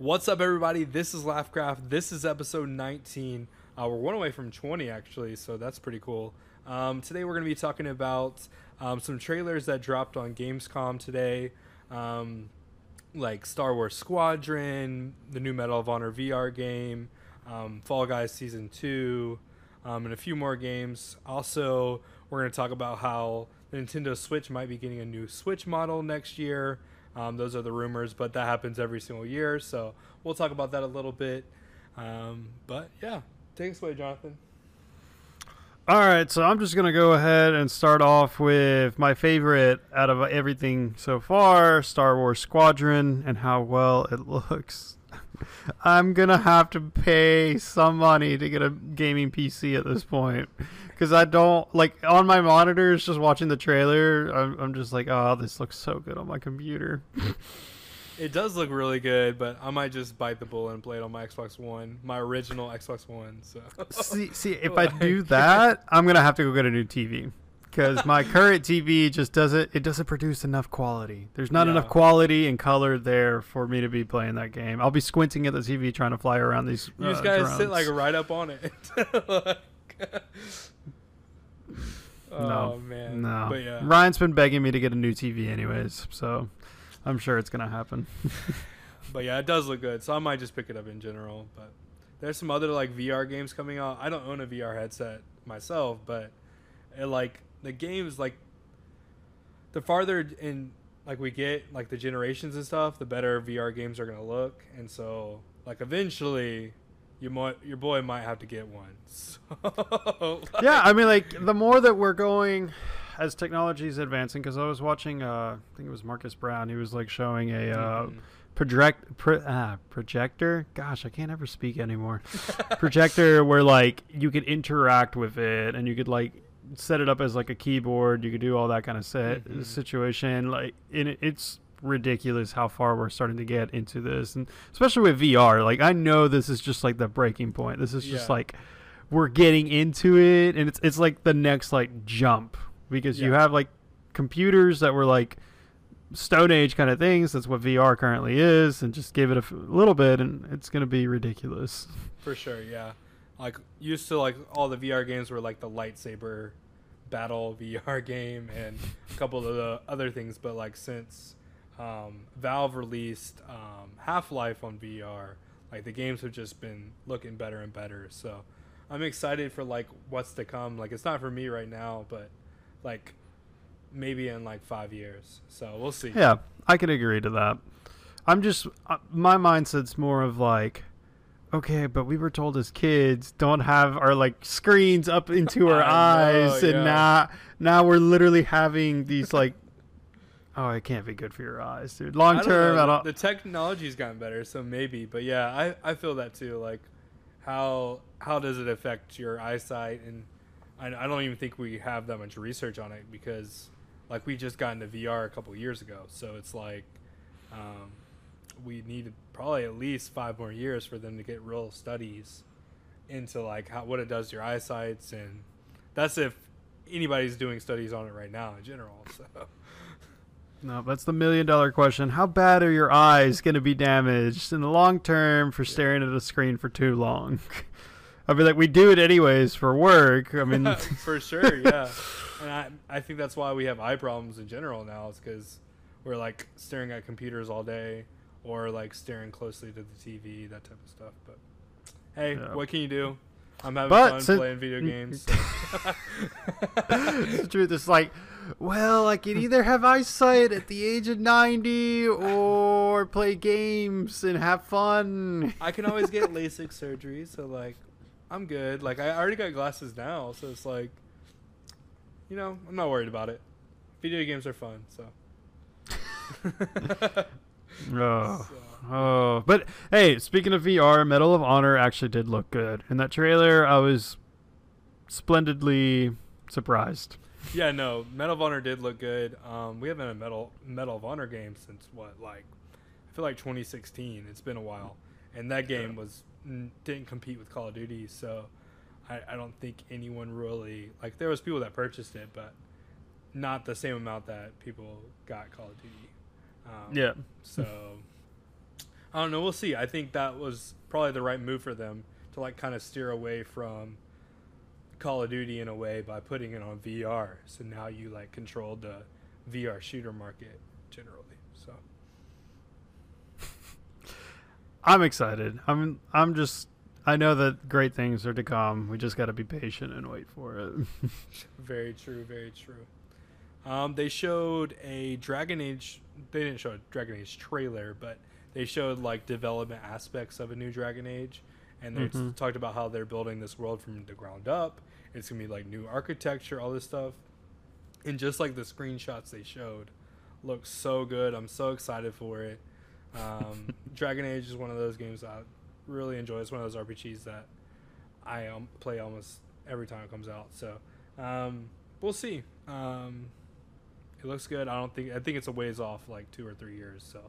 What's up, everybody? This is Laughcraft. This is episode 19. Uh, we're one away from 20, actually, so that's pretty cool. Um, today, we're going to be talking about um, some trailers that dropped on Gamescom today, um, like Star Wars Squadron, the new Medal of Honor VR game, um, Fall Guys Season 2, um, and a few more games. Also, we're going to talk about how the Nintendo Switch might be getting a new Switch model next year. Um, those are the rumors, but that happens every single year. So we'll talk about that a little bit. Um, but yeah, take us away, Jonathan. All right, so I'm just going to go ahead and start off with my favorite out of everything so far Star Wars Squadron and how well it looks. I'm going to have to pay some money to get a gaming PC at this point because I don't like on my monitors. Just watching the trailer, I'm, I'm just like, oh, this looks so good on my computer. it does look really good, but I might just bite the bullet and play it on my Xbox One, my original Xbox One. So see, see, if I do that, I'm gonna have to go get a new TV because my current TV just doesn't it doesn't produce enough quality. There's not yeah. enough quality and color there for me to be playing that game. I'll be squinting at the TV trying to fly around these. You just uh, gotta drones. sit like right up on it. No, oh, man. No. But yeah. Ryan's been begging me to get a new TV anyways, so I'm sure it's gonna happen. but yeah, it does look good, so I might just pick it up in general. But there's some other like VR games coming out. I don't own a VR headset myself, but it like the games like the farther in like we get like the generations and stuff, the better VR games are gonna look, and so like eventually you might your boy might have to get one. So, like, yeah, I mean, like the more that we're going as technology is advancing, because I was watching, uh, I think it was Marcus Brown. He was like showing a uh, mm-hmm. project pro, uh, projector. Gosh, I can't ever speak anymore. projector where like you could interact with it, and you could like set it up as like a keyboard. You could do all that kind of set mm-hmm. situation. Like, in it's ridiculous how far we're starting to get into this and especially with VR like I know this is just like the breaking point this is just yeah. like we're getting into it and it's it's like the next like jump because yeah. you have like computers that were like stone age kind of things that's what VR currently is and just give it a f- little bit and it's going to be ridiculous for sure yeah like used to like all the VR games were like the lightsaber battle VR game and a couple of the other things but like since um, Valve released um, Half Life on VR. Like the games have just been looking better and better. So I'm excited for like what's to come. Like it's not for me right now, but like maybe in like five years. So we'll see. Yeah, I can agree to that. I'm just uh, my mindset's more of like okay, but we were told as kids don't have our like screens up into our eyes, know, and yeah. now now we're literally having these like Oh, it can't be good for your eyes, dude. Long term, I don't. The technology's gotten better, so maybe. But yeah, I, I feel that too. Like, how how does it affect your eyesight? And I, I don't even think we have that much research on it because, like, we just got into VR a couple years ago. So it's like, um, we needed probably at least five more years for them to get real studies into like how what it does to your eyesights, and that's if anybody's doing studies on it right now in general. So. No, that's the million dollar question. How bad are your eyes going to be damaged in the long term for staring at a screen for too long? I'd be like, we do it anyways for work. I mean, for sure, yeah. And I, I think that's why we have eye problems in general now. Is because we're like staring at computers all day, or like staring closely to the TV, that type of stuff. But hey, yeah. what can you do? I'm having but fun since, playing video games. So. the truth is like well, I can either have eyesight at the age of 90 or play games and have fun. I can always get LASIK surgery, so like I'm good. Like I already got glasses now, so it's like you know, I'm not worried about it. Video games are fun, so. oh. Oh, but hey, speaking of VR, Medal of Honor actually did look good. In that trailer, I was splendidly surprised yeah, no, Medal of Honor did look good. Um, we haven't had a Medal Medal of Honor game since what, like, I feel like 2016. It's been a while, and that game was didn't compete with Call of Duty, so I, I don't think anyone really like. There was people that purchased it, but not the same amount that people got Call of Duty. Um, yeah. So, I don't know. We'll see. I think that was probably the right move for them to like kind of steer away from Call of Duty in a way by putting it on VR. So now you like control the VR shooter market generally. So I'm excited. I'm I'm just I know that great things are to come. We just got to be patient and wait for it. very true, very true. Um, they showed a Dragon Age. They didn't show a Dragon Age trailer, but they showed like development aspects of a new Dragon Age, and they mm-hmm. talked about how they're building this world from the ground up. It's gonna be like new architecture, all this stuff, and just like the screenshots they showed, looks so good. I'm so excited for it. Um, Dragon Age is one of those games I really enjoy. It's one of those RPGs that I um, play almost every time it comes out. So um, we'll see. Um, it looks good. I don't think I think it's a ways off, like two or three years. So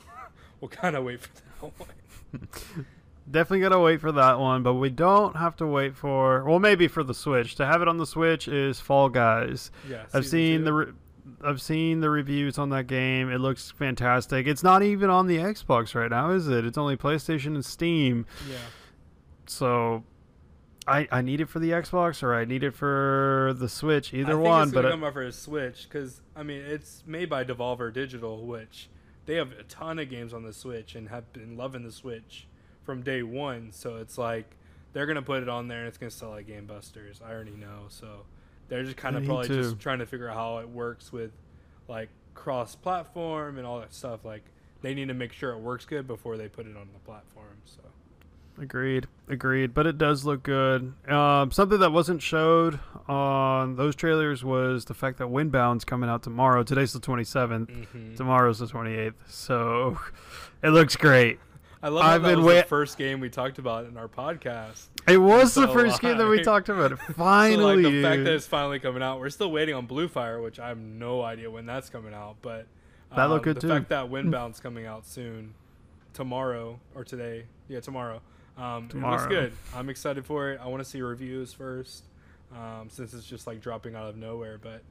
we'll kind of wait for that one. Definitely gotta wait for that one, but we don't have to wait for well, maybe for the Switch. To have it on the Switch is Fall Guys. Yeah, I've seen two. the. Re- I've seen the reviews on that game. It looks fantastic. It's not even on the Xbox right now, is it? It's only PlayStation and Steam. Yeah. So I, I need it for the Xbox or I need it for the Switch. Either I think one, it's but come out for a Switch because I mean it's made by Devolver Digital, which they have a ton of games on the Switch and have been loving the Switch from day one. So it's like they're gonna put it on there and it's gonna sell like Game Busters. I already know. So they're just kind of probably too. just trying to figure out how it works with like cross-platform and all that stuff. Like they need to make sure it works good before they put it on the platform. So. Agreed. Agreed. But it does look good. Um, something that wasn't showed on those trailers was the fact that Windbound's coming out tomorrow. Today's the 27th. Mm-hmm. Tomorrow's the 28th. So it looks great. I love I've that been was wait- the first game we talked about in our podcast. It was so the first game that we talked about. Finally, so like the fact that it's finally coming out. We're still waiting on Blue Fire, which I have no idea when that's coming out. But um, that looked good the too. The fact that Windbound's coming out soon, tomorrow or today, yeah, tomorrow. Um, Tomorrow. It looks good. I'm excited for it. I want to see reviews first, um, since it's just like dropping out of nowhere. But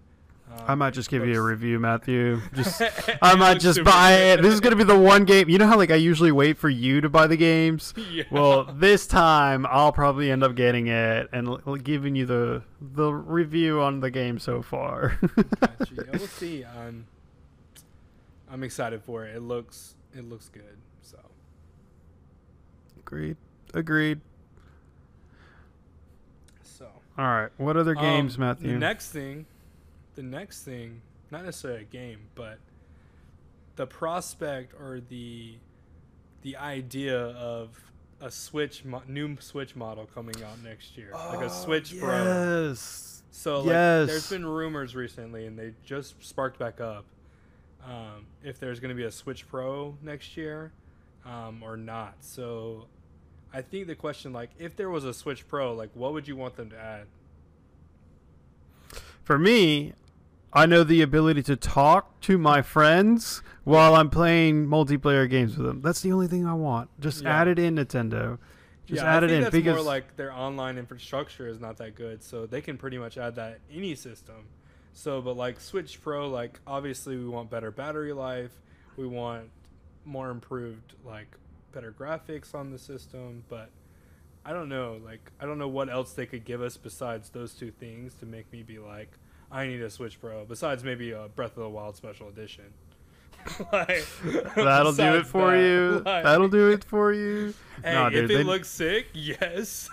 um, I might just give looks... you a review, Matthew. Just I might just buy it. This is gonna be the one game. You know how like I usually wait for you to buy the games. Yeah. Well, this time I'll probably end up getting it and l- giving you the the review on the game so far. yeah, we'll see. I'm I'm excited for it. It looks it looks good. So agreed. Agreed. So. All right. What other um, games, um, Matthew? The next thing, the next thing, not necessarily a game, but the prospect or the the idea of a Switch mo- new Switch model coming out next year, oh, like a oh, Switch yes. Pro. So like, yes. there's been rumors recently, and they just sparked back up. Um, if there's going to be a Switch Pro next year um, or not. So I think the question, like, if there was a Switch Pro, like, what would you want them to add? For me, I know the ability to talk to my friends while I'm playing multiplayer games with them. That's the only thing I want. Just yeah. add it in, Nintendo. Just yeah, add it in that's because more like their online infrastructure is not that good, so they can pretty much add that any system. So, but like Switch Pro, like obviously we want better battery life, we want more improved like better graphics on the system, but I don't know. Like, I don't know what else they could give us besides those two things to make me be like, I need a Switch Pro. Besides maybe a Breath of the Wild Special Edition. like, That'll do it for that, you. Like, That'll do it for you. Hey, nah, dude, if it they... looks sick, yes.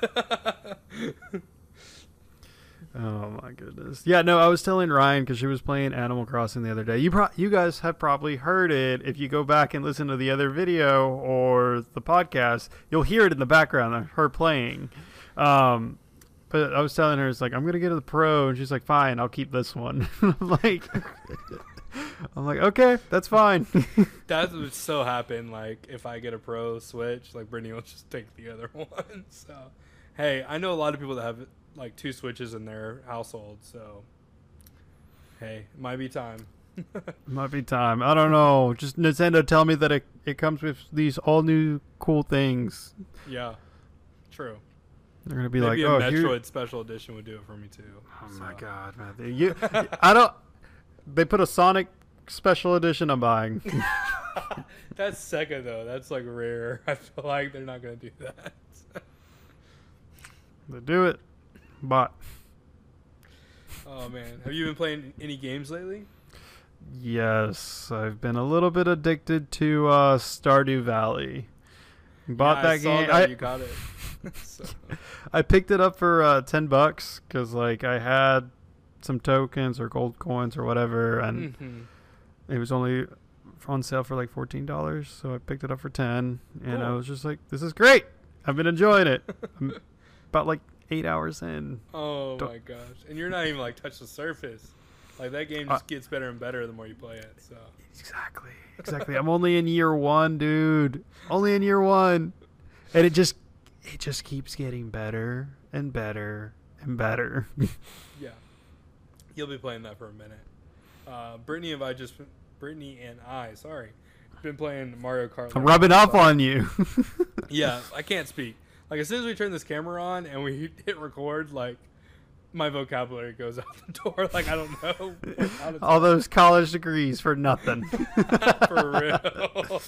Oh my goodness. Yeah, no, I was telling Ryan because she was playing Animal Crossing the other day. You pro- you guys have probably heard it. If you go back and listen to the other video or the podcast, you'll hear it in the background her playing. Um, but I was telling her, it's like I'm gonna get to the pro, and she's like, "Fine, I'll keep this one." I'm like, I'm like, okay, that's fine. that would so happen. Like if I get a pro Switch, like Brittany will just take the other one. So, hey, I know a lot of people that have like two switches in their household, so hey, it might be time. might be time. I don't know. Just Nintendo tell me that it, it comes with these all new cool things. Yeah. True. They're gonna be Maybe like, a oh, Metroid here... special edition would do it for me too. Oh so. my god, man! You, I don't. They put a Sonic special edition I'm buying. That's Sega though. That's like rare. I feel like they're not gonna do that. they do it. But oh man, have you been playing any games lately? Yes, I've been a little bit addicted to uh, Stardew Valley. Bought Yeah, that I saw game. that I, you got it. So, I picked it up for uh, ten bucks because like I had some tokens or gold coins or whatever, and mhm. it was only on sale for like fourteen dollars. So I picked it up for ten, and I was just like, "This is great. I've been enjoying it." About like eight hours in. Oh Don't- my gosh! And you're not even like touch the surface. Like that game Uh, just gets better and better the more you play it. So Exactly. Exactly. I'm only in year one, dude. Only in year one, and it just it just keeps getting better and better and better. yeah, you'll be playing that for a minute. Uh, Brittany and I just Brittany and I, sorry, been playing Mario Kart. I'm rubbing off on you. Yeah, I can't speak. Like as soon as we turn this camera on and we hit record, like my vocabulary goes out the door. Like I don't know. All those college degrees for nothing. for real.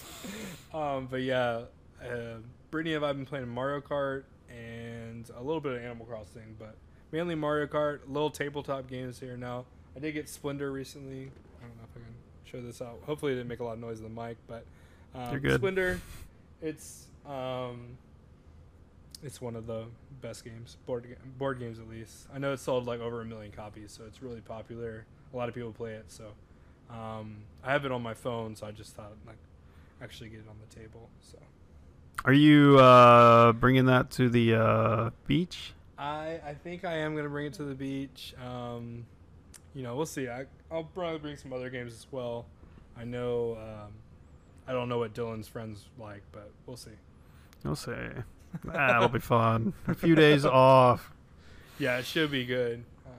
um, but yeah, uh, Brittany and I have been playing Mario Kart and a little bit of Animal Crossing, but mainly Mario Kart. Little tabletop games here now. I did get Splendor recently. I don't know if I can show this out. Hopefully, it didn't make a lot of noise in the mic, but um. Splendor. It's um, it's one of the best games board board games at least. I know it's sold like over a million copies, so it's really popular. A lot of people play it, so um, I have it on my phone, so I just thought like actually get it on the table. So Are you uh, bringing that to the uh, beach? I I think I am gonna bring it to the beach. Um, you know, we'll see. I I'll probably bring some other games as well. I know. Um, I don't know what Dylan's friends like, but we'll see. We'll see. That'll be fun. A few days off. Yeah, it should be good. Um,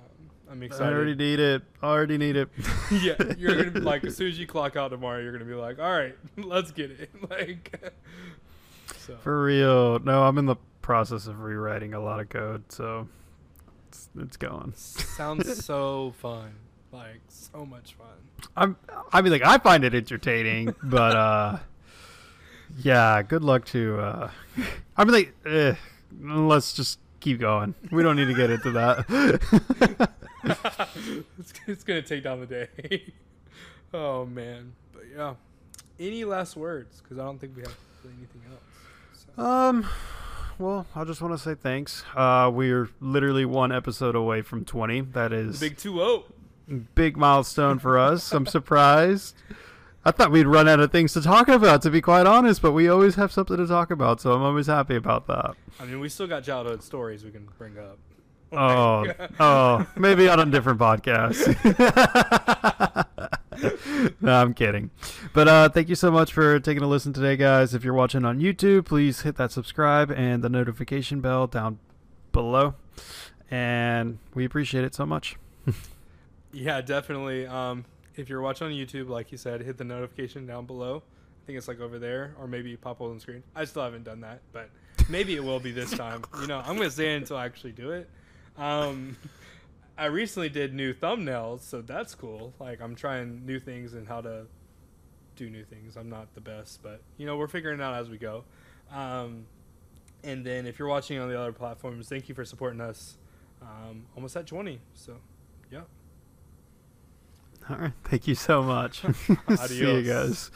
I'm excited. I already need it. I already need it. yeah, you're gonna be like as soon as you clock out tomorrow, you're gonna be like, all right, let's get it. like, so For real. No, I'm in the process of rewriting a lot of code, so it's, it's going. sounds so fun, like so much fun. I'm I mean like I find it entertaining, but uh yeah, good luck to uh I mean like eh, let's just keep going. We don't need to get into that. it's, it's gonna take down the day. oh man, but yeah. Any last words? Because I don't think we have anything else. So. um well, I just want to say thanks. Uh we're literally one episode away from 20. That is Big 2 0. big milestone for us. I'm surprised. I thought we'd run out of things to talk about, to be quite honest, but we always have something to talk about, so I'm always happy about that. I mean, we still got childhood stories we can bring up. Oh, oh, maybe on a different podcast. no, I'm kidding. But uh, thank you so much for taking a listen today, guys. If you're watching on YouTube, please hit that subscribe and the notification bell down below. And we appreciate it so much. Yeah, definitely. Um, if you're watching on YouTube, like you said, hit the notification down below. I think it's like over there, or maybe pop up on the screen. I still haven't done that, but maybe it will be this time. You know, I'm gonna say it until I actually do it. Um, I recently did new thumbnails, so that's cool. Like I'm trying new things and how to do new things. I'm not the best, but you know, we're figuring it out as we go. Um, and then if you're watching on the other platforms, thank you for supporting us. Um, almost at 20, so yeah. All right. Thank you so much. See you guys.